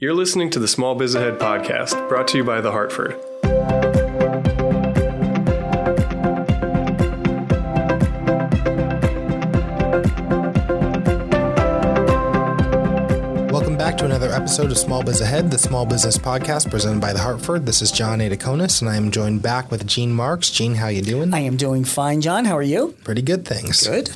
You're listening to the Small Biz Ahead podcast, brought to you by The Hartford. Welcome back to another episode of Small Biz Ahead, the small business podcast presented by The Hartford. This is John Adakonis, and I am joined back with Gene Marks. Gene, how you doing? I am doing fine, John. How are you? Pretty good, thanks. Good.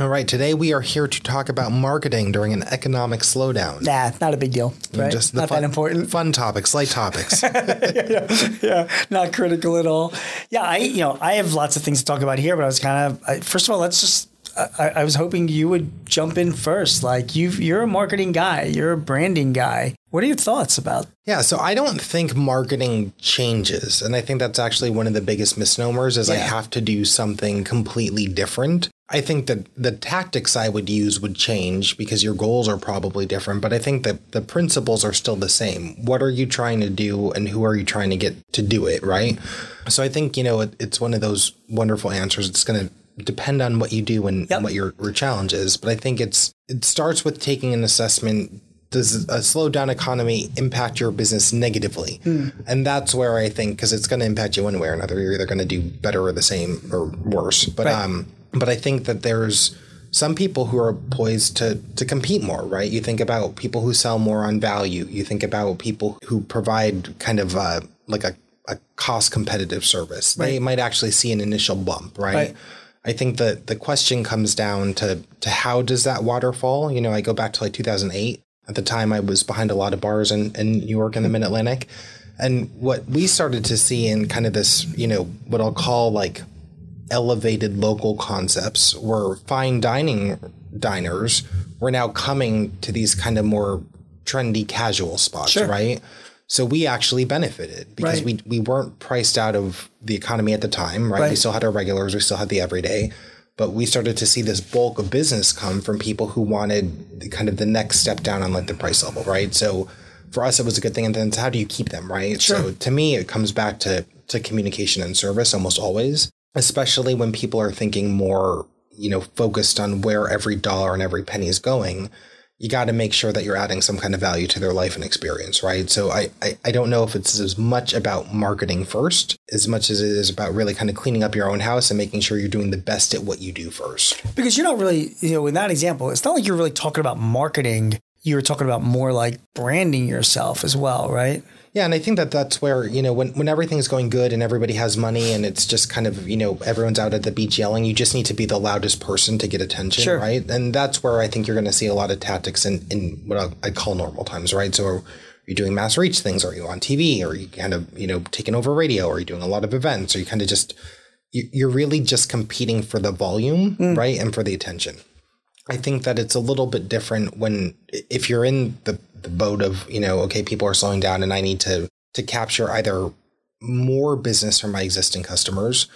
All right, today we are here to talk about marketing during an economic slowdown. Nah, not a big deal. Right? Just not fun, that important. Fun topics, light topics. yeah, yeah, yeah, not critical at all. Yeah, I you know I have lots of things to talk about here, but I was kind of I, first of all, let's just. I, I was hoping you would jump in first. Like you, you're a marketing guy, you're a branding guy. What are your thoughts about? Yeah, so I don't think marketing changes, and I think that's actually one of the biggest misnomers. Is I have to do something completely different. I think that the tactics I would use would change because your goals are probably different, but I think that the principles are still the same. What are you trying to do, and who are you trying to get to do it? Right. So I think you know it, it's one of those wonderful answers. It's going to depend on what you do and, Yep. and what your, your challenge is, but I think it's it starts with taking an assessment does a slowed down economy impact your business negatively? And that's where I think because it's going to impact you one way or another. You're either going to do better or the same or worse. But um, but I think that there's some people who are poised to to compete more. Right? You think about people who sell more on value. You think about people who provide kind of uh, like a a cost competitive service. Right. They might actually see an initial bump. Right. Right. I think that the question comes down to to how does that waterfall? You know, I go back to like 2008. At the time, I was behind a lot of bars in, in New York in the Mid Atlantic, and what we started to see in kind of this, you know, what I'll call like elevated local concepts, were fine dining diners were now coming to these kind of more trendy casual spots, Sure. right? So we actually benefited because Right. we we weren't priced out of the economy at the time, right? We still had our regulars, we still had the everyday, but we started to see this bulk of business come from people who wanted the, kind of the next step down on like the price level, right? So for us, it was a good thing. And then it's how do you keep them, right? So to me, it comes back to to communication and service almost always, especially when people are thinking more, you know, focused on where every dollar and every penny is going you got to make sure that you're adding some kind of value to their life and experience, right? So I, I, I don't know if it's as much about marketing first as much as it is about really kind of cleaning up your own house and making sure you're doing the best at what you do first. Because you're not really, you know, in that example, it's not like you're really talking about marketing. You were talking about more like branding yourself as well, right? Yeah, and I think that that's where you know when when everything's going good and everybody has money and it's just kind of you know everyone's out at the beach yelling, you just need to be the loudest person to get attention, Sure. right? And that's where I think you're going to see a lot of tactics in in what I- call normal times, right? So. you're doing mass reach things? Are you on TV? Are you kind of, you know, taking over radio? Are you doing a lot of events? Are you kind of just, you- you're really just competing for the volume, mm. right? And for the attention. I think that it's a little bit different when if you're in the, the boat of, you know, okay, people are slowing down and I need to to capture either more business from my existing customers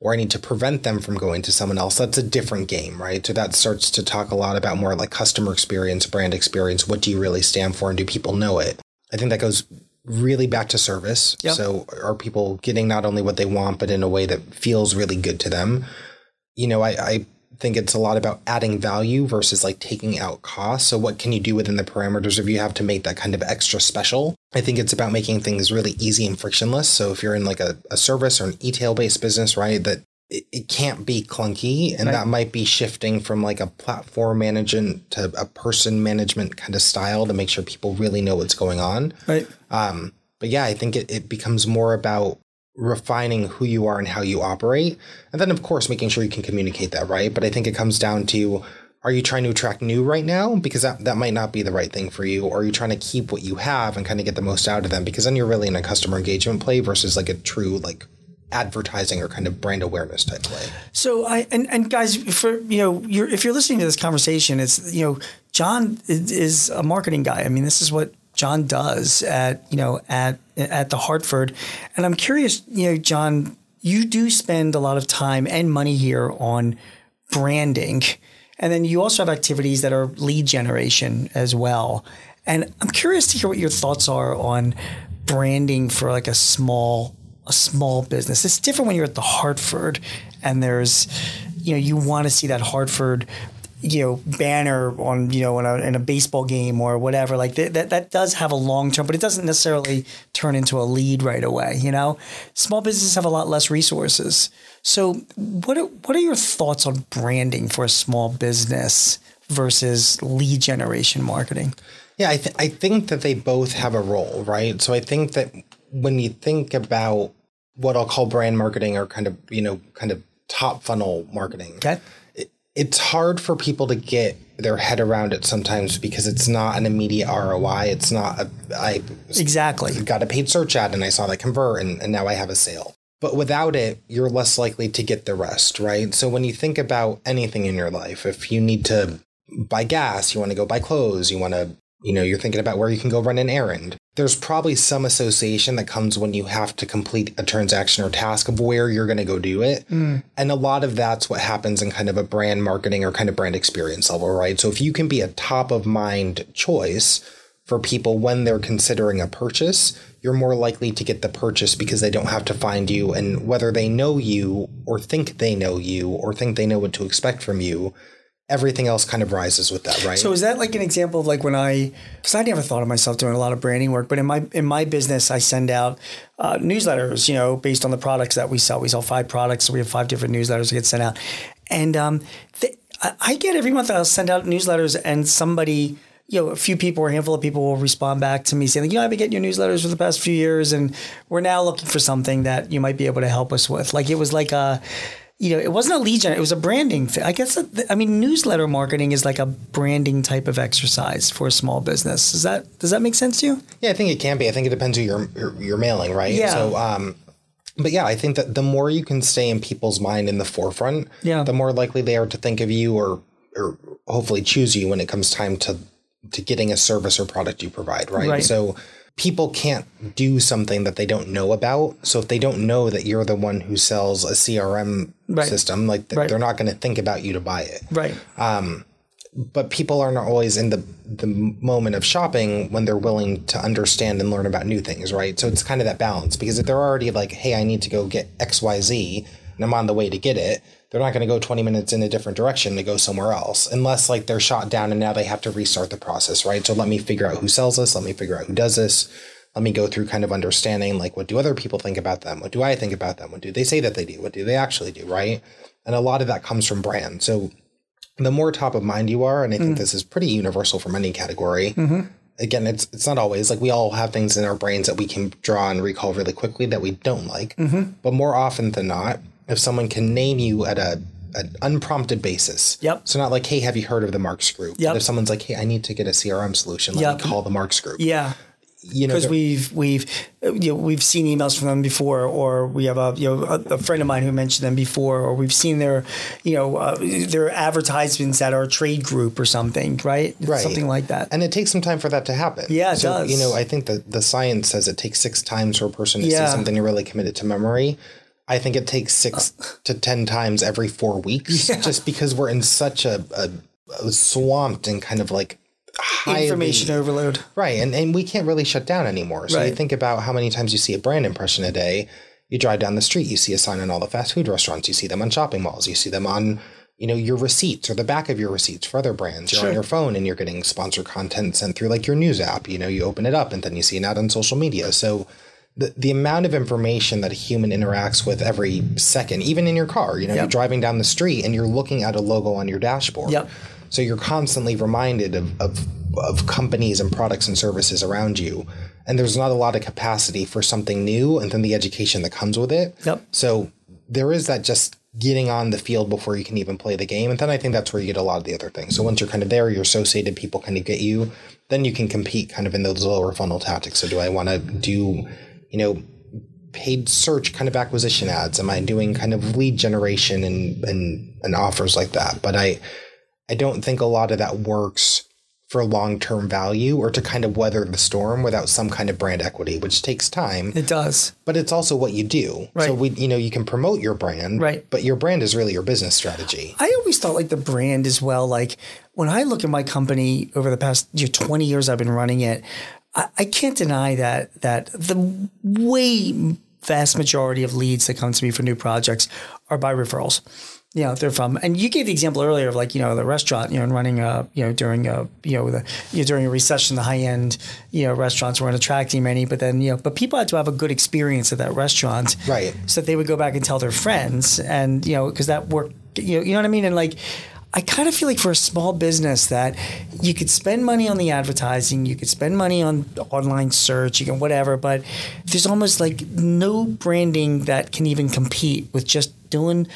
or I need to prevent them from going to someone else. That's a different game, right? So that starts to talk a lot about more like customer experience, brand experience. What do you really stand for and do people know it? I think that goes really back to service. Yep. So are people getting not only what they want, but in a way that feels really good to them? you know, I, I think it's a lot about adding value versus like taking out costs. So, what can you do within the parameters if you have to make that kind of extra special? I think it's about making things really easy and frictionless. So, if you're in like a, a service or an e-tail based business, right, that it, it can't be clunky and that might be shifting from like a platform management to a person management kind of style to make sure people really know what's going on. Right. Um, but yeah, I think it, it becomes more about refining who you are and how you operate. And then, of course, making sure you can communicate that, right? But I think it comes down to are you trying to attract new right now? Because that, that might not be the right thing for you. Or are you trying to keep what you have and kind of get the most out of them? Because then you're really in a customer engagement play versus like a true, like, advertising or kind of brand awareness type play. So I and, and guys, for you know, you're, if you're listening to this conversation, it's you know, John is a marketing guy. I mean, this is what John does at you know at at the Hartford, and I'm curious, you know, John, you do spend a lot of time and money here on branding, and then you also have activities that are lead generation as well. And I'm curious to hear what your thoughts are on branding for like a small a small business. It's different when you're at the Hartford and there's, you know, you want to see that Hartford you know banner on you know in a, in a baseball game or whatever like th- that that does have a long term but it doesn't necessarily turn into a lead right away you know? Small businesses have a lot less resources. So what are, what are your thoughts on branding for a small business versus lead generation marketing? Yeah, I, th- I think that they both have a role, right? So I think that when you think about what I'll call brand marketing or kind of, you know, kind of top funnel marketing, okay it's hard for people to get their head around it sometimes because it's not an immediate ROI. It's not a, I exactly got a paid search ad and I saw that convert and, and now I have a sale. But without it, you're less likely to get the rest, right? So when you think about anything in your life, if you need to buy gas, you want to go buy clothes, you want to, you know, you're thinking about where you can go run an errand. There's probably some association that comes when you have to complete a transaction or task of where you're going to go do it. Mm. And a lot of that's what happens in kind of a brand marketing or kind of brand experience level, right? So if you can be a top of mind choice for people when they're considering a purchase, you're more likely to get the purchase because they don't have to find you. And whether they know you or think they know you or think they know what to expect from you, everything else kind of rises with that, right? So is that like an example of like when I, because I never thought of myself doing a lot of branding work, but in my in my business, I send out uh, newsletters, you know, based on the products that we sell. We sell five products, so we have five different newsletters that get sent out, and um, th- I, I get every month I'll send out newsletters, and somebody. You know, a few people or a handful of people will respond back to me saying, you know, I've been getting your newsletters for the past few years, and we're now looking for something that you might be able to help us with. Like it was like a, you know, it wasn't a lead gen, it was a branding thing. I guess, that, I mean, newsletter marketing is like a branding type of exercise for a small business. Does that, does that make sense to you? Yeah, I think it can be. I think it depends who you're you're, you're mailing, right? Yeah. So, um, but yeah, I think that the more you can stay in people's mind in the forefront, Yeah. the more likely they are to think of you or or hopefully choose you when it comes time to to getting a service or product you provide, right? Right. So people can't do something that they don't know about. So if they don't know that you're the one who sells a CRM Right. system, like th- Right. they're not going to think about you to buy it Right. Um, but people aren't always in the the moment of shopping when they're willing to understand and learn about new things, right? So it's kind of that balance because if they're already like, "Hey, I need to go get X, Y, Z," and I'm on the way to get it, they're not going to go 20 minutes in a different direction to go somewhere else, unless like they're shot down and now they have to restart the process, right? So let me figure out who sells this. Let me figure out who does this. Let me go through kind of understanding like what do other people think about them? What do I think about them? What do they say that they do? What do they actually do, right? And a lot of that comes from brand. So the more top of mind you are, and I think mm. this is pretty universal from any category. Mm-hmm. Again, it's it's not always like we all have things in our brains that we can draw and recall really quickly that we don't like. Mm-hmm. But more often than not, if someone can name you at a an unprompted basis. Yep. So not like, hey, have you heard of the Marks Group? Yep. But if someone's like, hey, I need to get a CRM solution, let Yep. me call the Marks Group. Yeah. You know, because we've we've you know we've seen emails from them before, or we have a you know a, a friend of mine who mentioned them before, or we've seen their you know uh, their advertisements at our trade group or something, right? Right. Something like that. And it takes some time for that to happen. Yeah, it so, does. You know, I think that the science says it takes six times for a person to Yeah. see something and really commit it to memory. I think it takes six uh. to ten times every four weeks, just because we're in such a, a, a swamped and kind of like highly, Information overload. right, and and we can't really shut down anymore. So you think about how many times you see a brand impression a day. You drive down the street, you see a sign on all the fast food restaurants. You see them on shopping malls. You see them on you know your receipts or the back of your receipts for other brands. You're Sure. on your phone and you're getting sponsored content sent through like your news app. You know, you open it up and then you see an ad on social media. So the, the amount of information that a human interacts with every second, even in your car, you know, you're driving down the street and you're looking at a logo on your dashboard. Yep. So you're constantly reminded of, of of companies and products and services around you. And there's not a lot of capacity for something new and then the education that comes with it. Yep. So there is that just getting on the field before you can even play the game. And then I think that's where you get a lot of the other things. So once you're kind of there, you're associated, people kind of get you, then you can compete kind of in those lower funnel tactics. So do I want to do, you know, paid search kind of acquisition ads? Am I doing kind of lead generation and and, and offers like that? But I I don't think a lot of that works for long term value or to kind of weather the storm without some kind of brand equity, which takes time It does. but it's also what you do. Right. So we, you know, you can promote your brand, Right. But your brand is really your business strategy. I always thought like the brand as well. Like when I look at my company over the past you know, 20 years I've been running it, I, I can't deny that that the way vast majority of leads that come to me for new projects are by referrals. you know they're from and you gave the example earlier of like you know the restaurant you know and running a you know during a you know the you know, during a recession the high end you know restaurants weren't attracting many but then you know but people had to have a good experience at that restaurant Right. so that they would go back and tell their friends and you know because that worked you know you know what I mean and like I kind of feel like for a small business that you could spend money on the advertising, you could spend money on online search, you can whatever, but there's almost like no branding that can even compete with just doing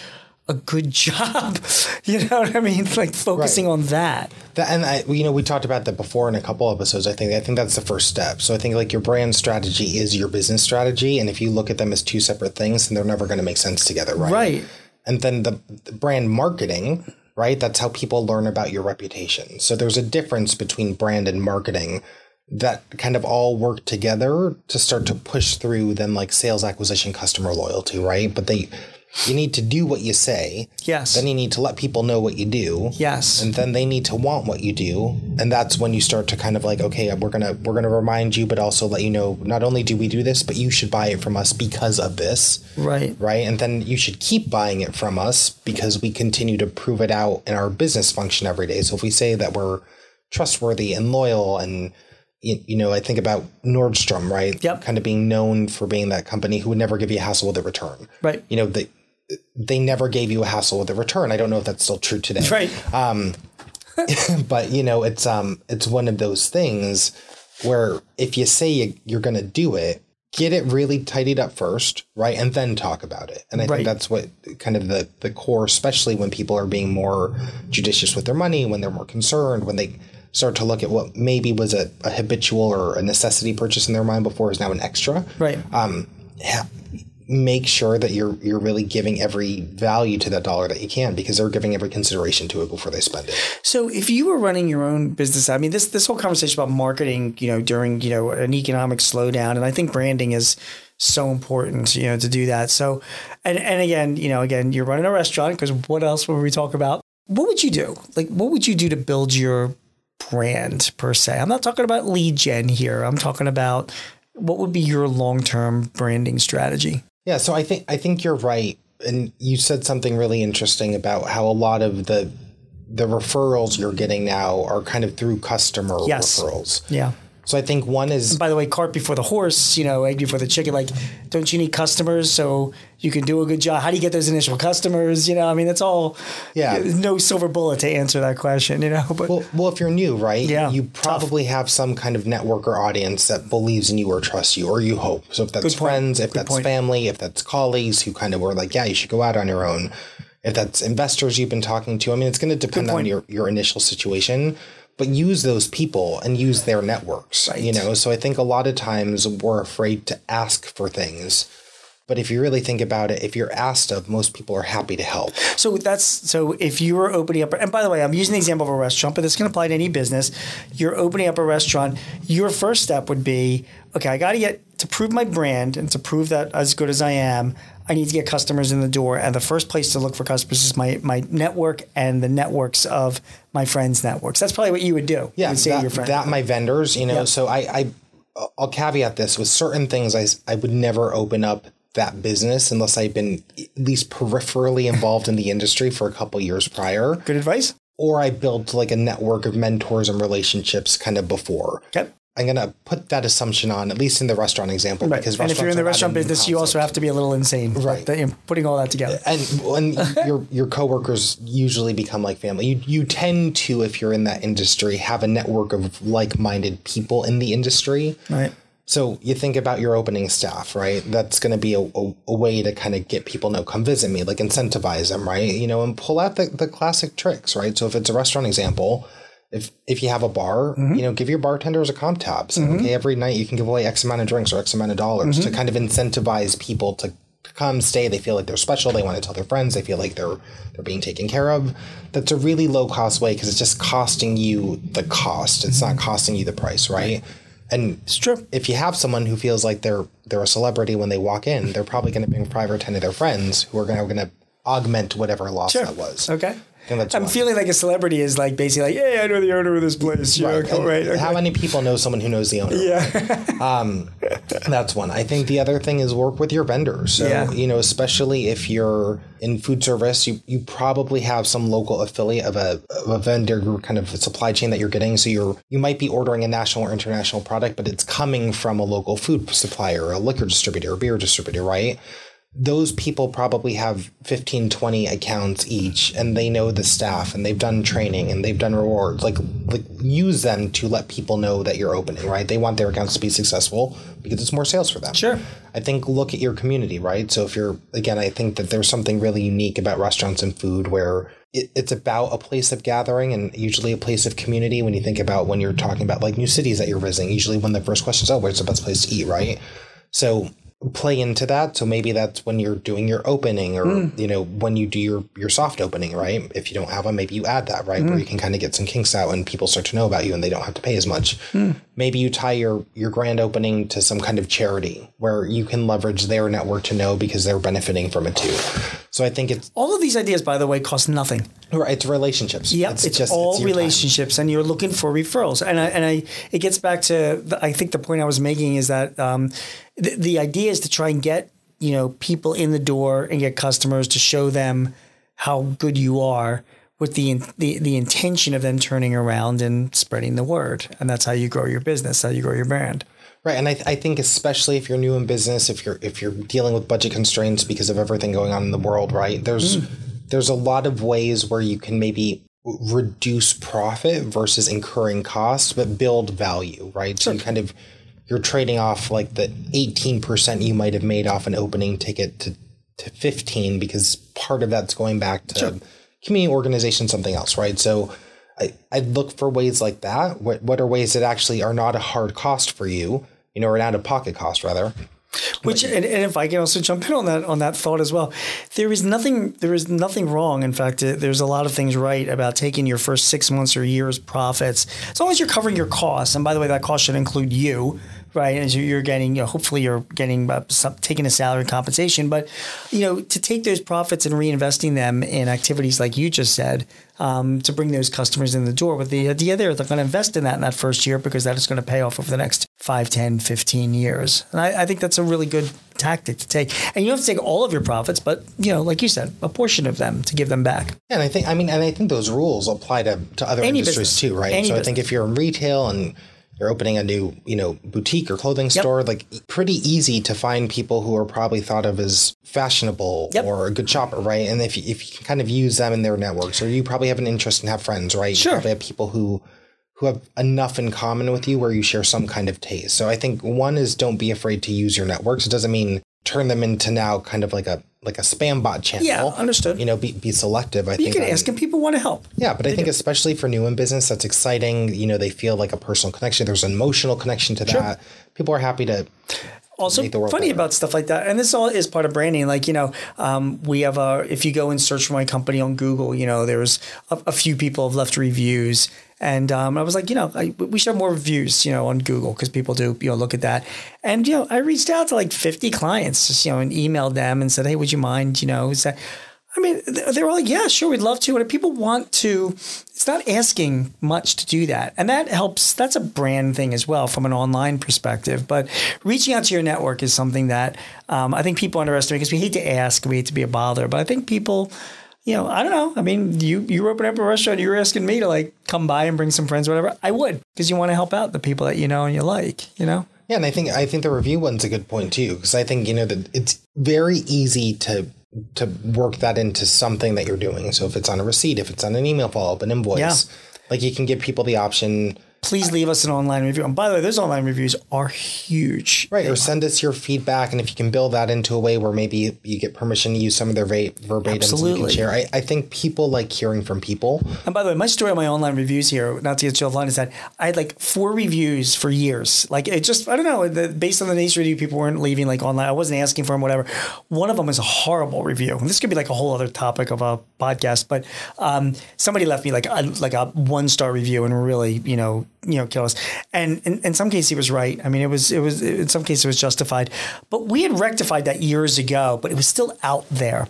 a good job. you know what I mean? Like focusing Right. on that. That, and I, you know, we talked about that before in a couple episodes. I think I think that's the first step. So I think like your brand strategy is your business strategy, and if you look at them as two separate things, then they're never going to make sense together, right? Right. And then the, the brand marketing, right? That's how people learn about your reputation. So there's a difference between brand and marketing that kind of all work together to start to push through then like sales acquisition, customer loyalty, right? But they you need to do what you say. Yes. Then you need to let people know what you do. Yes. And then they need to want what you do. And that's when you start to kind of like, okay, we're gonna we're gonna remind you, but also let you know not only do we do this, but you should buy it from us because of this. Right. Right. And then you should keep buying it from us because we continue to prove it out in our business function every day. So if we say that we're trustworthy and loyal and you, you know, I think about Nordstrom, right? Yep. Kind of being known for being that company who would never give you a hassle with a return. Right. You know, they they never gave you a hassle with a return. I don't know if that's still true today Right. Um, but you know it's um it's one of those things where if you say you, you're going to do it get it really tidied up first right and then talk about it and i Right. think that's what kind of the the core especially when people are being more judicious with their money when they're more concerned when they start to look at what maybe was a, a habitual or a necessity purchase in their mind before is now an extra Right. ha- make sure that you're you're really giving every value to that dollar that you can because they're giving every consideration to it before they spend it So if you were running your own business, I mean this this whole conversation about marketing, you know, during, you know, an economic slowdown and I think branding is so important, you know, to do that. So and and again, you know, again, you're running a restaurant because what else would we talk about? What would you do? Like what would you do to build your brand per se? I'm not talking about lead gen here. I'm talking about what would be your long-term branding strategy? Yeah, so I think I think you're right, and you said something really interesting about how a lot of the the referrals you're getting now are kind of through customer Yes. referrals. Yeah. So I think one is by the way, cart before the horse, you know, egg before the chicken. Like, don't you need customers so you can do a good job? How do you get those initial customers? You know, I mean, that's all. Yeah. no silver bullet to answer that question. You know, but well, well, if you're new, right? Yeah, You tough. probably have some kind of network or audience that believes in you or trusts you, or you hope. So if that's friends, if Good that's point. family, if that's colleagues who kind of were like, yeah, you should go out on your own. If that's investors you've been talking to, I mean, it's going to depend on your your initial situation. But use those people and use their networks. You know, so I think a lot of times we're afraid to ask for things. But if you really think about it, if you're asked of, most people are happy to help. so that's so if you were opening up, and by the way, I'm using the example of a restaurant, but this can apply to any business. You're opening up a restaurant. Your first step would be, okay, I got to get to prove my brand and to prove that as good as I am. I need to get customers in the door, and the first place to look for customers is my my network and the networks of my friends' networks. That's probably what you would do. Yeah, would that, that my vendors, you know. So I, I, I'll caveat this with certain things. I, I would never open up that business unless I've been at least peripherally involved in the industry for a couple years prior, Good advice. or I built like a network of mentors and relationships kind of before. Okay. I'm gonna put that assumption on, at least in the restaurant example, Right. because And if you're in the restaurant business, you also have to be a little insane. Right. That, you know, putting all that together. and when your your coworkers usually become like family you you tend to if you're in that industry have a network of like-minded people in the industry Right. so you think about your opening staff right that's going to be a, a, a way to kind of get people no come visit me like incentivize them right you know and pull out the, the classic tricks right so if it's a restaurant example if if you have a bar, mm-hmm. you know, give your bartenders a comp tab. So mm-hmm. okay, every night you can give away X amount of drinks or X amount of dollars to mm-hmm. kind of incentivize people to come stay. They feel like they're special. They want to tell their friends. They feel like they're they're being taken care of. That's a really low cost way because it's just costing you the cost. It's not costing you the price, right? And It's true. if you have someone who feels like they're they're a celebrity when they walk in, they're probably going to bring five or ten of their friends who are going to going to augment whatever loss that was. Okay. I'm one. feeling like a celebrity is like basically like, hey, I know the owner of this place. You know, And right? okay. How many people know someone who knows the owner? yeah. Um, that's one. I think the other thing is work with your vendors. So, Yeah. you know, especially if you're in food service, you, you probably have some local affiliate of a, of a vendor group kind of supply chain that you're getting. So you're you might be ordering a national or international product, but it's coming from a local food supplier, a liquor distributor, a beer distributor, right? Those people probably have 15 20 accounts each and they know the staff and they've done training and they've done rewards. Like like use them to let people know that you're opening right? They want their accounts to be successful because it's more sales for them. Sure. i think look at your community right? So if you're again i think that there's something really unique about restaurants and food where it, it's about a place of gathering and usually a place of community when you think about when you're talking about like new cities that you're visiting usually one of the first questions oh where's the best place to eat right? So play into that so maybe that's when you're doing your opening or Hmm. you know when you do your your soft opening right if you don't have one maybe you add that right Hmm. where you can kind of get some kinks out and people start to know about you and they don't have to pay as much Hmm. maybe you tie your your grand opening to some kind of charity where you can leverage their network to know because they're benefiting from it too so i think it's All of these ideas, by the way, cost nothing. right it's relationships Yep, it's, just all time. relationships, and you're looking for referrals. And I, and I, it gets back to the, I think the point I was making is that um, the, the idea is to try and get you know people in the door and get customers to show them how good you are with the the the intention of them turning around and spreading the word, and that's how you grow your business, how you grow your brand. Right, and I, I think especially if you're new in business, if you're if you're dealing with budget constraints because of everything going on in the world, right? There's Mm. there's a lot of ways where you can maybe reduce profit versus incurring costs, but build value, right? So you kind of you're trading off like the 18% you might have made off an opening ticket to to 15 because part of that's going back to community organization, something else, right? So I, I look for ways like that. What, what are ways that actually are not a hard cost for you, you know, or an out of pocket cost rather? Which and, and if I can also jump in on that on that thought as well, there is nothing there is nothing wrong. In fact, uh, there's a lot of things right about taking your first six months or years profits, as long as you're covering your costs. And by the way, that cost should include you, right? As you- you're getting, you know, hopefully you're getting uh, some, taking a salary compensation, but you know, to take those profits and reinvesting them in activities like you just said, um, to bring those customers in the door with the idea there they're going to invest in that in that first year because that is going to pay off over the next 5 10 15 years and I, I think that's a really good tactic to take and you don't have to take all of your profits but you know like you said a portion of them to give them back Yeah, and I think I mean, and I think those rules apply to, to other Any industries business. too, right? Any so I think if you're in retail and you're opening a new, you know, boutique or clothing store, like pretty easy to find people who are probably thought of as fashionable Yep. or a good shopper, right? And if you, if you can kind of use them in their networks, or you probably have an interest and have friends, right? Sure. You probably have people who who have enough in common with you where you share some kind of taste. So I think one is don't be afraid to use your networks. It doesn't mean turn them into now kind of like a like a spam bot channel. Yeah, understood. You know, be be selective. I you think can on- ask and people want to help yeah, but I think especially for new in business, that's exciting. You know, they feel like a personal connection. There's an emotional connection to that. People are happy to. also make the world funny better. about stuff like that and this all is part of branding like you know um, we have a if you go and search for my company on google you know there's a, a few people have left reviews and um, i was like you know I, we should have more reviews you know on google because people do you know look at that and you know i reached out to like 50 clients just you know and emailed them and said hey would you mind you know is that I mean, th- they were like, yeah, sure, we'd love to. And if people want to, it's not asking much to do that. And that helps. That's a brand thing as well from an online perspective. But reaching out to your network is something that um, I think people underestimate because we hate to ask, we hate to be a bother. But I think people, you know, I don't know. I mean, you you were opening up a restaurant, you're asking me to like come by and bring some friends, or whatever. I would because you want to help out the people that you know and you like, you know? Yeah, and I think I think the review one's a good point too because I think you know that it's very easy to to work that into something that you're doing. So if it's on a receipt, if it's on an email follow up, an invoice, Yeah. like you can give people the option. Please leave us an online review. And by the way, those online reviews are huge. Right, or send us your feedback, and if you can build that into a way where maybe you get permission to use some of their va- verbatims and you Absolutely. can share. I, I think people like hearing from people. And by the way, my story on my online reviews here, not to get you offline, is that I had like four reviews for years. Like it just, I don't know, the, based on the nature of review, people weren't leaving like online. I wasn't asking for them, whatever. One of them was a horrible review. And this could be like a whole other topic of a podcast, but um, somebody left me like a, like a one star review and really, you know, you know, kill us. And in, in some cases, he was right. I mean, it was, it was, in some cases, it was justified. But we had rectified that years ago, but it was still out there.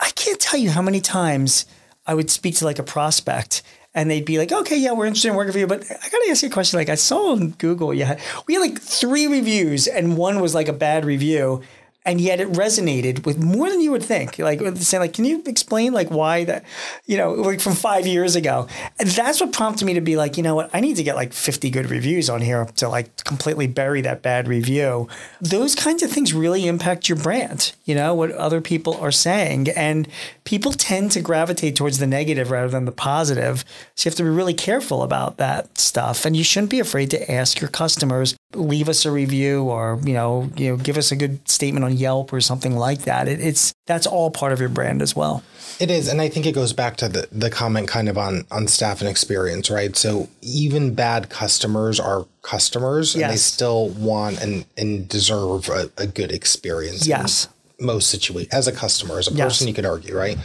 I can't tell you how many times. I would speak to like a prospect and they'd be like, okay, yeah, we're interested in working for you. But I got to ask you a question. Like I saw on Google, yeah, we had like three reviews and one was like a bad review and yet it resonated with more than you would think. Like saying, like, can you explain like why that, you know, like from five years ago? And that's what prompted me to be like, you know what, I need to get like 50 good reviews on here to like completely bury that bad review. Those kinds of things really impact your brand, you know, what other people are saying. And people tend to gravitate towards the negative rather than the positive. So you have to be really careful about that stuff. And you shouldn't be afraid to ask your customers, leave us a review or, you know, you know, give us a good statement on Yelp or something like that. It, it's that's all part of your brand as well. It is, and I think it goes back to the, the comment kind of on on staff and experience, right? So even bad customers are customers, yes. and they still want and and deserve a, a good experience. Yes, most situations as a customer, as a yes. person, you could argue, right?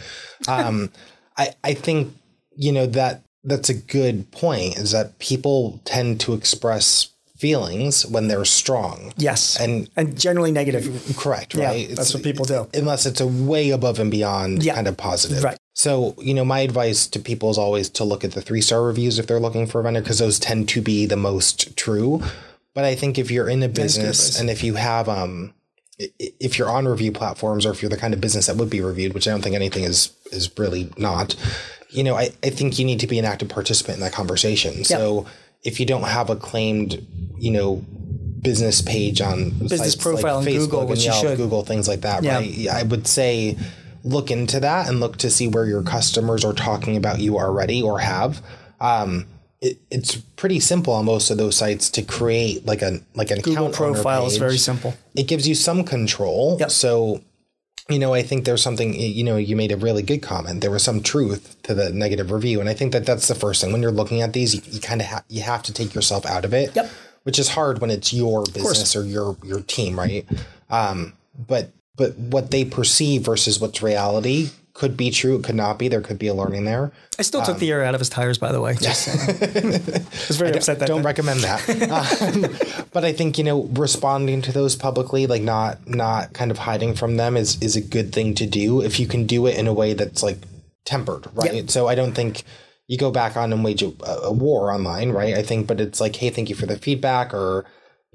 um, I I think you know that that's a good point. Is that people tend to express feelings when they're strong. Yes. And and generally negative. Correct, right? Yeah, that's what people do. Unless it's a way above and beyond yeah. kind of positive. Right. So, you know, my advice to people is always to look at the three star reviews if they're looking for a vendor because those tend to be the most true. But I think if you're in a business and if you have um if you're on review platforms or if you're the kind of business that would be reviewed, which I don't think anything is is really not, you know, I, I think you need to be an active participant in that conversation. Yep. So if you don't have a claimed, you know, business page on business profile like Facebook Google, and Yelp, Google, things like that, yeah. right? I would say look into that and look to see where your customers are talking about you already or have. Um, it, it's pretty simple on most of those sites to create like a like an Google account profile is very simple. It gives you some control. Yep. So you know, I think there's something, you know, you made a really good comment. There was some truth to the negative review. And I think that that's the first thing when you're looking at these, you, you kind of ha- you have to take yourself out of it, yep. which is hard when it's your business or your, your team. Right. Um, but, but what they perceive versus what's reality could be true. It could not be. There could be a learning there. I still took um, the air out of his tires, by the way. Just I was very I upset. That don't recommend that. um, but I think you know responding to those publicly, like not not kind of hiding from them, is is a good thing to do if you can do it in a way that's like tempered, right? Yep. So I don't think you go back on and wage a, a war online, right? I think, but it's like, hey, thank you for the feedback, or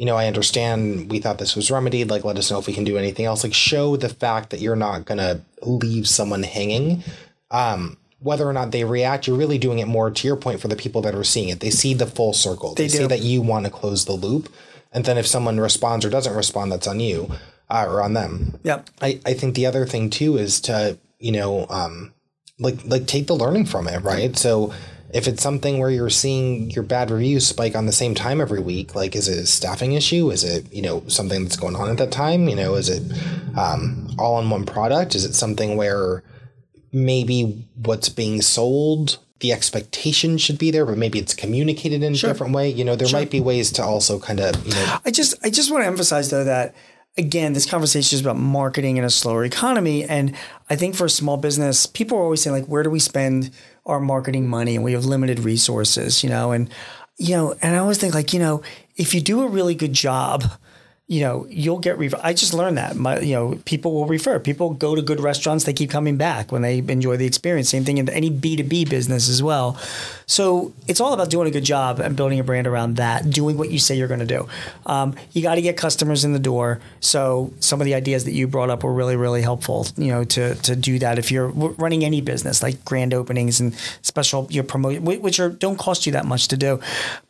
you know, I understand we thought this was remedied. Like, let us know if we can do anything else. Like, show the fact that you're not going to leave someone hanging. Um, whether or not they react, you're really doing it more to your point for the people that are seeing it. They see the full circle. They, they see that you want to close the loop. And then if someone responds or doesn't respond, that's on you uh, or on them. Yep. I, I think the other thing too is to, you know, um, like, like take the learning from it, right? So, if it's something where you're seeing your bad reviews spike on the same time every week, like is it a staffing issue? Is it you know something that's going on at that time? You know, is it um, all in one product? Is it something where maybe what's being sold the expectation should be there, but maybe it's communicated in sure. a different way. You know, there sure. might be ways to also kind of, you know. I just, I just want to emphasize though that again, this conversation is about marketing in a slower economy, and I think for a small business, people are always saying like, where do we spend our marketing money and we have limited resources, you know, and you know, and I always think like, you know, if you do a really good job, you know, you'll get refer. I just learned that. My, you know, people will refer. People go to good restaurants. They keep coming back when they enjoy the experience. Same thing in any B two B business as well. So it's all about doing a good job and building a brand around that. Doing what you say you're going to do. Um, you got to get customers in the door. So some of the ideas that you brought up were really really helpful. You know, to to do that if you're running any business like grand openings and special your promote, which are don't cost you that much to do,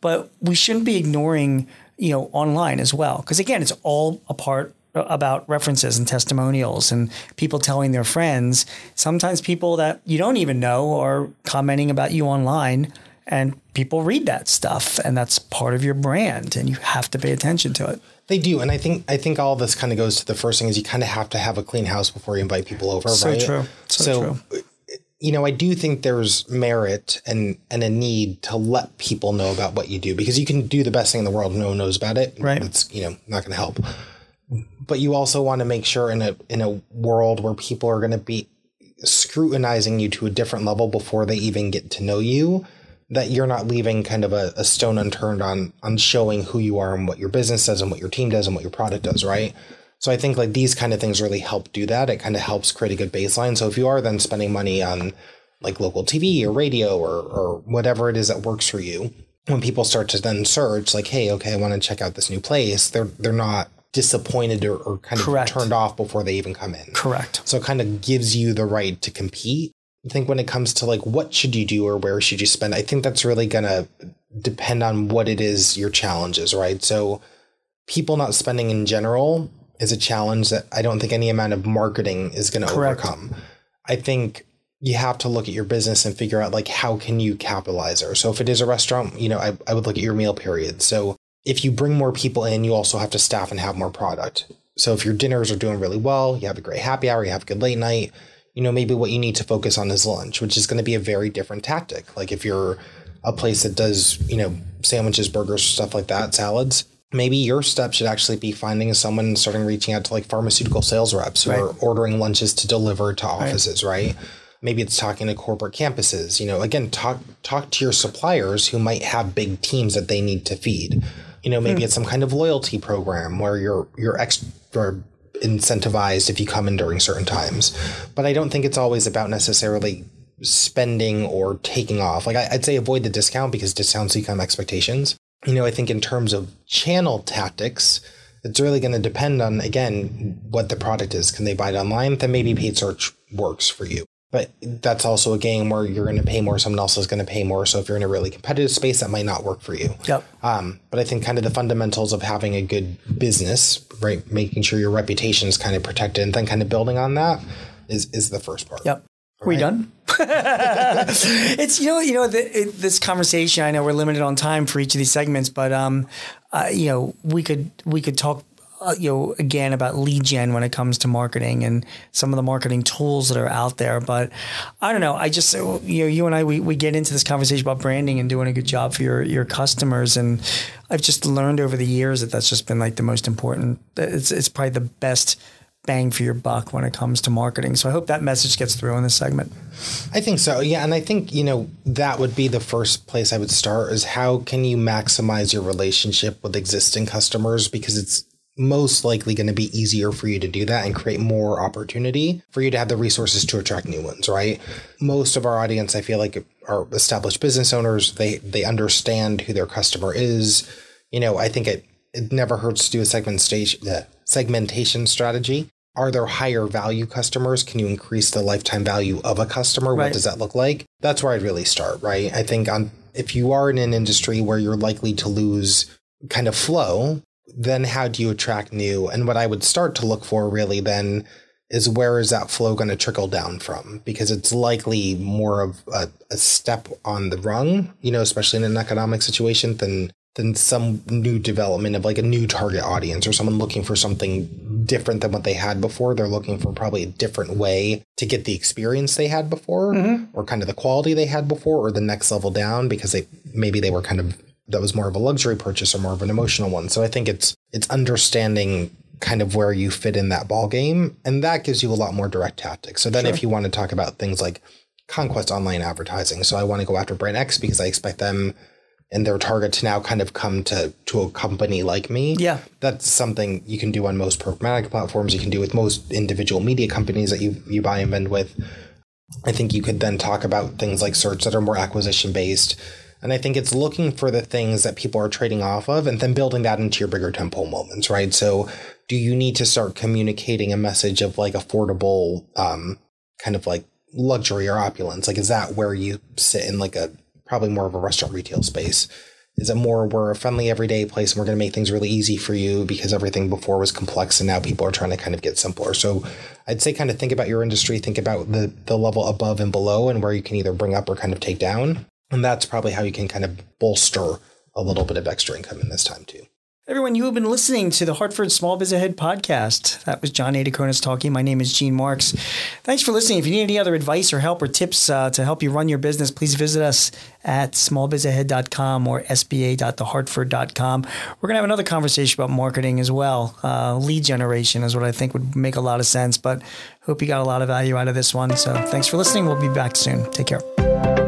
but we shouldn't be ignoring you know, online as well. Because again, it's all a part uh, about references and testimonials and people telling their friends. Sometimes people that you don't even know are commenting about you online and people read that stuff and that's part of your brand and you have to pay attention to it. They do, and I think I think all this kind of goes to the first thing is you kind of have to have a clean house before you invite people over, so right? True. So, so true you know, I do think there's merit and and a need to let people know about what you do because you can do the best thing in the world, no one knows about it. Right. It's you know not going to help. But you also want to make sure in a in a world where people are going to be scrutinizing you to a different level before they even get to know you, that you're not leaving kind of a, a stone unturned on on showing who you are and what your business does and what your team does and what your product does, right? So I think like these kind of things really help do that. It kind of helps create a good baseline. So if you are then spending money on, like local TV or radio or, or whatever it is that works for you. When people start to then search, like, hey, okay, I want to check out this new place, they're they're not disappointed or, or kind Correct. of turned off before they even come in. Correct. So it kind of gives you the right to compete. I think when it comes to like what should you do or where should you spend, I think that's really gonna depend on what it is your challenge is, right? So people not spending in general is a challenge that I don't think any amount of marketing is gonna overcome. I think you have to look at your business and figure out like how can you capitalize there. So if it is a restaurant, you know, I, I would look at your meal period. So if you bring more people in, you also have to staff and have more product. So if your dinners are doing really well, you have a great happy hour, you have a good late night, you know, maybe what you need to focus on is lunch, which is going to be a very different tactic. Like if you're a place that does, you know, sandwiches, burgers, stuff like that, salads, maybe your step should actually be finding someone and starting reaching out to like pharmaceutical sales reps who Right. are ordering lunches to deliver to offices, right? Maybe it's talking to corporate campuses. You know, again, talk talk to your suppliers who might have big teams that they need to feed. You know, maybe hmm. it's some kind of loyalty program where you're you're extra incentivized if you come in during certain times. But I don't think it's always about necessarily spending or taking off. Like I, I'd say avoid the discount because discounts become expectations. You know, I think in terms of channel tactics, it's really going to depend on again what the product is. Can they buy it online? Then maybe paid search works for you. But that's also a game where you're going to pay more. Someone else is going to pay more. So if you're in a really competitive space, that might not work for you. Yep. Um, but I think kind of the fundamentals of having a good business, right? Making sure your reputation is kind of protected, and then kind of building on that is is the first part. Yep. Are we done? it's you know you know the, it, this conversation. I know we're limited on time for each of these segments, but um, uh, you know we could we could talk. Uh, you know, again about lead gen when it comes to marketing and some of the marketing tools that are out there. But I don't know. I just, you know, you and I, we, we get into this conversation about branding and doing a good job for your, your customers. And I've just learned over the years that that's just been like the most important. It's, it's probably the best bang for your buck when it comes to marketing. So I hope that message gets through in this segment. I think so. Yeah, and I think you know that would be the first place I would start is how can you maximize your relationship with existing customers because it's most likely going to be easier for you to do that and create more opportunity for you to have the resources to attract new ones, right? Most of our audience I feel like are established business owners. They they understand who their customer is. You know, I think it it never hurts to do a segmentation uh, segmentation strategy. Are there higher value customers? Can you increase the lifetime value of a customer? Right. What does that look like? That's where I'd really start, right? I think on if you are in an industry where you're likely to lose kind of flow, then how do you attract new? And what I would start to look for really then is where is that flow going to trickle down from? Because it's likely more of a, a step on the rung, you know, especially in an economic situation than than some new development of like a new target audience or someone looking for something different than what they had before. They're looking for probably a different way to get the experience they had before mm-hmm. or kind of the quality they had before or the next level down because they maybe they were kind of that was more of a luxury purchase or more of an emotional one. So I think it's it's understanding kind of where you fit in that ball game and that gives you a lot more direct tactics. So then if you want to talk about things like conquest online advertising. So I want to go after brand X because I expect them and their target to now kind of come to to a company like me. Yeah. That's something you can do on most programmatic platforms. You can do with most individual media companies that you you buy and vend with. I think you could then talk about things like search that are more acquisition based. And I think it's looking for the things that people are trading off of and then building that into your bigger tempo moments, right? So do you need to start communicating a message of like affordable um kind of like luxury or opulence? Like is that where you sit in like a probably more of a restaurant retail space? Is it more we're a friendly everyday place and we're going to make things really easy for you because everything before was complex and now people are trying to kind of get simpler. So I'd say kind of think about your industry, think about the the level above and below and where you can either bring up or kind of take down. And that's probably how you can kind of bolster a little bit of extra income in this time too. Everyone, you have been listening to the Hartford Small Biz Ahead podcast. That was John Adakonis talking. My name is Gene Marks. Thanks for listening. If you need any other advice or help or tips uh, to help you run your business, please visit us at smallbizahead.com or sba.thehartford.com. We're going to have another conversation about marketing as well. Uh, lead generation is what I think would make a lot of sense, but hope you got a lot of value out of this one. So thanks for listening. We'll be back soon. Take care.